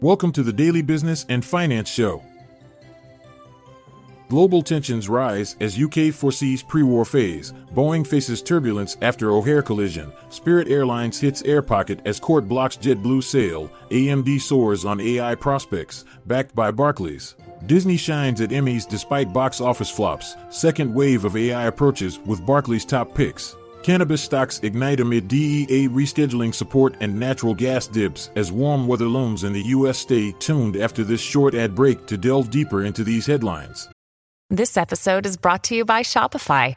Welcome to the Daily Business and Finance Show. Global tensions rise as UK foresees pre war phase. Boeing faces turbulence after O'Hare collision. Spirit Airlines hits air pocket as court blocks JetBlue sale. AMD soars on AI prospects, backed by Barclays. Disney shines at Emmys despite box office flops. Second wave of AI approaches with Barclays top picks. Cannabis stocks ignite amid DEA rescheduling support and natural gas dips as warm weather looms in the U.S. Stay tuned after this short ad break to delve deeper into these headlines. This episode is brought to you by Shopify.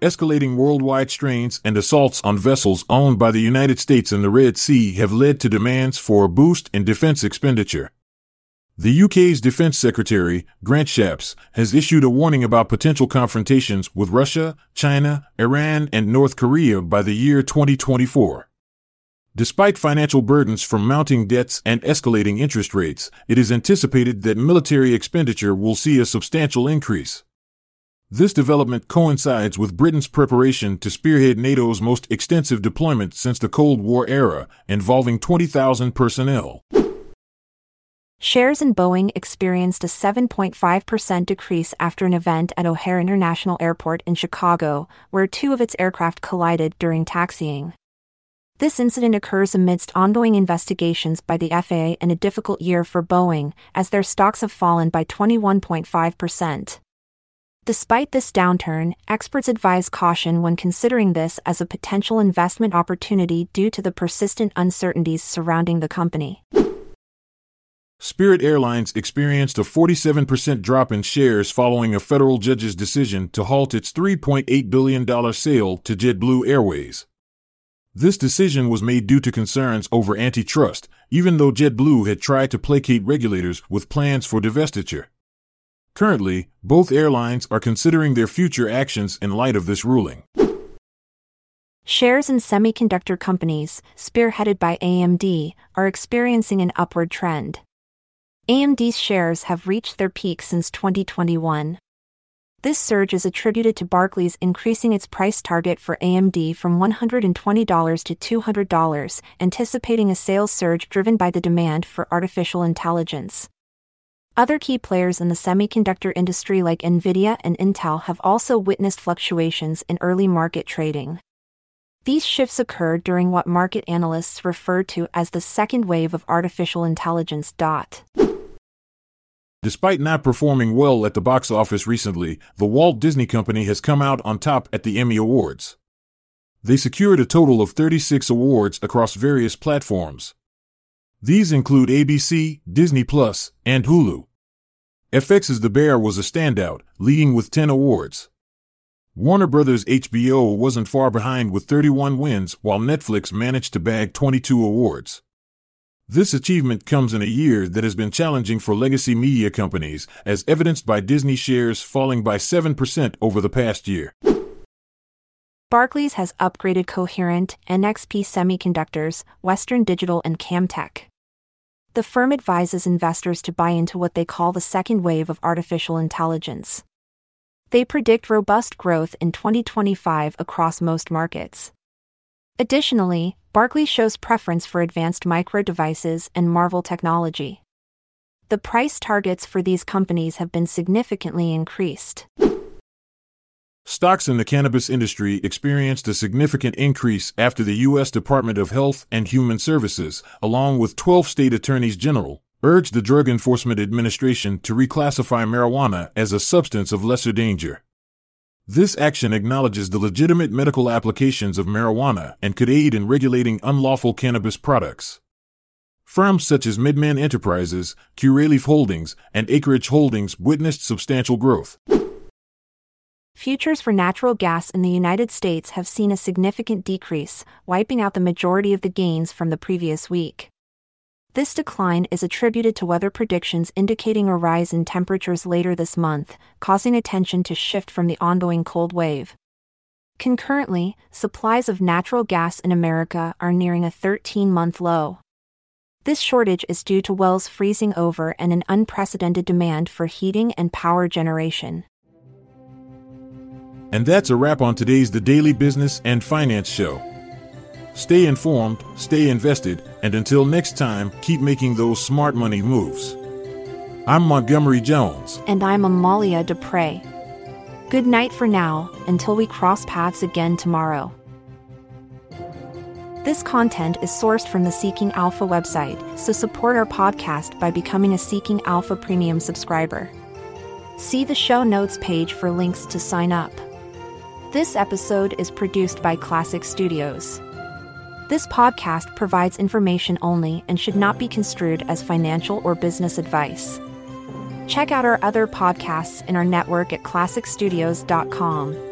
Escalating worldwide strains and assaults on vessels owned by the United States in the Red Sea have led to demands for a boost in defense expenditure. The UK's Defense Secretary, Grant Shapps, has issued a warning about potential confrontations with Russia, China, Iran, and North Korea by the year 2024. Despite financial burdens from mounting debts and escalating interest rates, it is anticipated that military expenditure will see a substantial increase. This development coincides with Britain's preparation to spearhead NATO's most extensive deployment since the Cold War era, involving 20,000 personnel. Shares in Boeing experienced a 7.5% decrease after an event at O'Hare International Airport in Chicago, where two of its aircraft collided during taxiing. This incident occurs amidst ongoing investigations by the FAA and a difficult year for Boeing, as their stocks have fallen by 21.5%. Despite this downturn, experts advise caution when considering this as a potential investment opportunity due to the persistent uncertainties surrounding the company. Spirit Airlines experienced a 47% drop in shares following a federal judge's decision to halt its $3.8 billion sale to JetBlue Airways. This decision was made due to concerns over antitrust, even though JetBlue had tried to placate regulators with plans for divestiture. Currently, both airlines are considering their future actions in light of this ruling. Shares in semiconductor companies, spearheaded by AMD, are experiencing an upward trend. AMD's shares have reached their peak since 2021. This surge is attributed to Barclays increasing its price target for AMD from $120 to $200, anticipating a sales surge driven by the demand for artificial intelligence. Other key players in the semiconductor industry like Nvidia and Intel have also witnessed fluctuations in early market trading. These shifts occurred during what market analysts refer to as the second wave of artificial intelligence. Dot. Despite not performing well at the box office recently, the Walt Disney Company has come out on top at the Emmy Awards. They secured a total of 36 awards across various platforms. These include ABC, Disney Plus, and Hulu. FX's The Bear was a standout, leading with 10 awards. Warner Brothers HBO wasn't far behind with 31 wins, while Netflix managed to bag 22 awards. This achievement comes in a year that has been challenging for legacy media companies, as evidenced by Disney shares falling by 7% over the past year. Barclays has upgraded Coherent, NXP Semiconductors, Western Digital, and Camtek. The firm advises investors to buy into what they call the second wave of artificial intelligence. They predict robust growth in 2025 across most markets. Additionally, Barclays shows preference for advanced micro devices and Marvell technology. The price targets for these companies have been significantly increased. Stocks in the cannabis industry experienced a significant increase after the U.S. Department of Health and Human Services, along with 12 state attorneys general, urged the Drug Enforcement Administration to reclassify marijuana as a substance of lesser danger. This action acknowledges the legitimate medical applications of marijuana and could aid in regulating unlawful cannabis products. Firms such as MedMen Enterprises, Curaleaf Holdings, and Acreage Holdings witnessed substantial growth. Futures for natural gas in the United States have seen a significant decrease, wiping out the majority of the gains from the previous week. This decline is attributed to weather predictions indicating a rise in temperatures later this month, causing attention to shift from the ongoing cold wave. Concurrently, supplies of natural gas in America are nearing a 13 month low. This shortage is due to wells freezing over and an unprecedented demand for heating and power generation. And that's a wrap on today's The Daily Business and Finance Show. Stay informed, stay invested, and until next time, keep making those smart money moves. I'm Montgomery Jones. And I'm Amalia Dupre. Good night for now, until we cross paths again tomorrow. This content is sourced from the Seeking Alpha website, so support our podcast by becoming a Seeking Alpha Premium subscriber. See the show notes page for links to sign up. This episode is produced by Klassic Studios. This podcast provides information only and should not be construed as financial or business advice. Check out our other podcasts in our network at klassicstudios.com.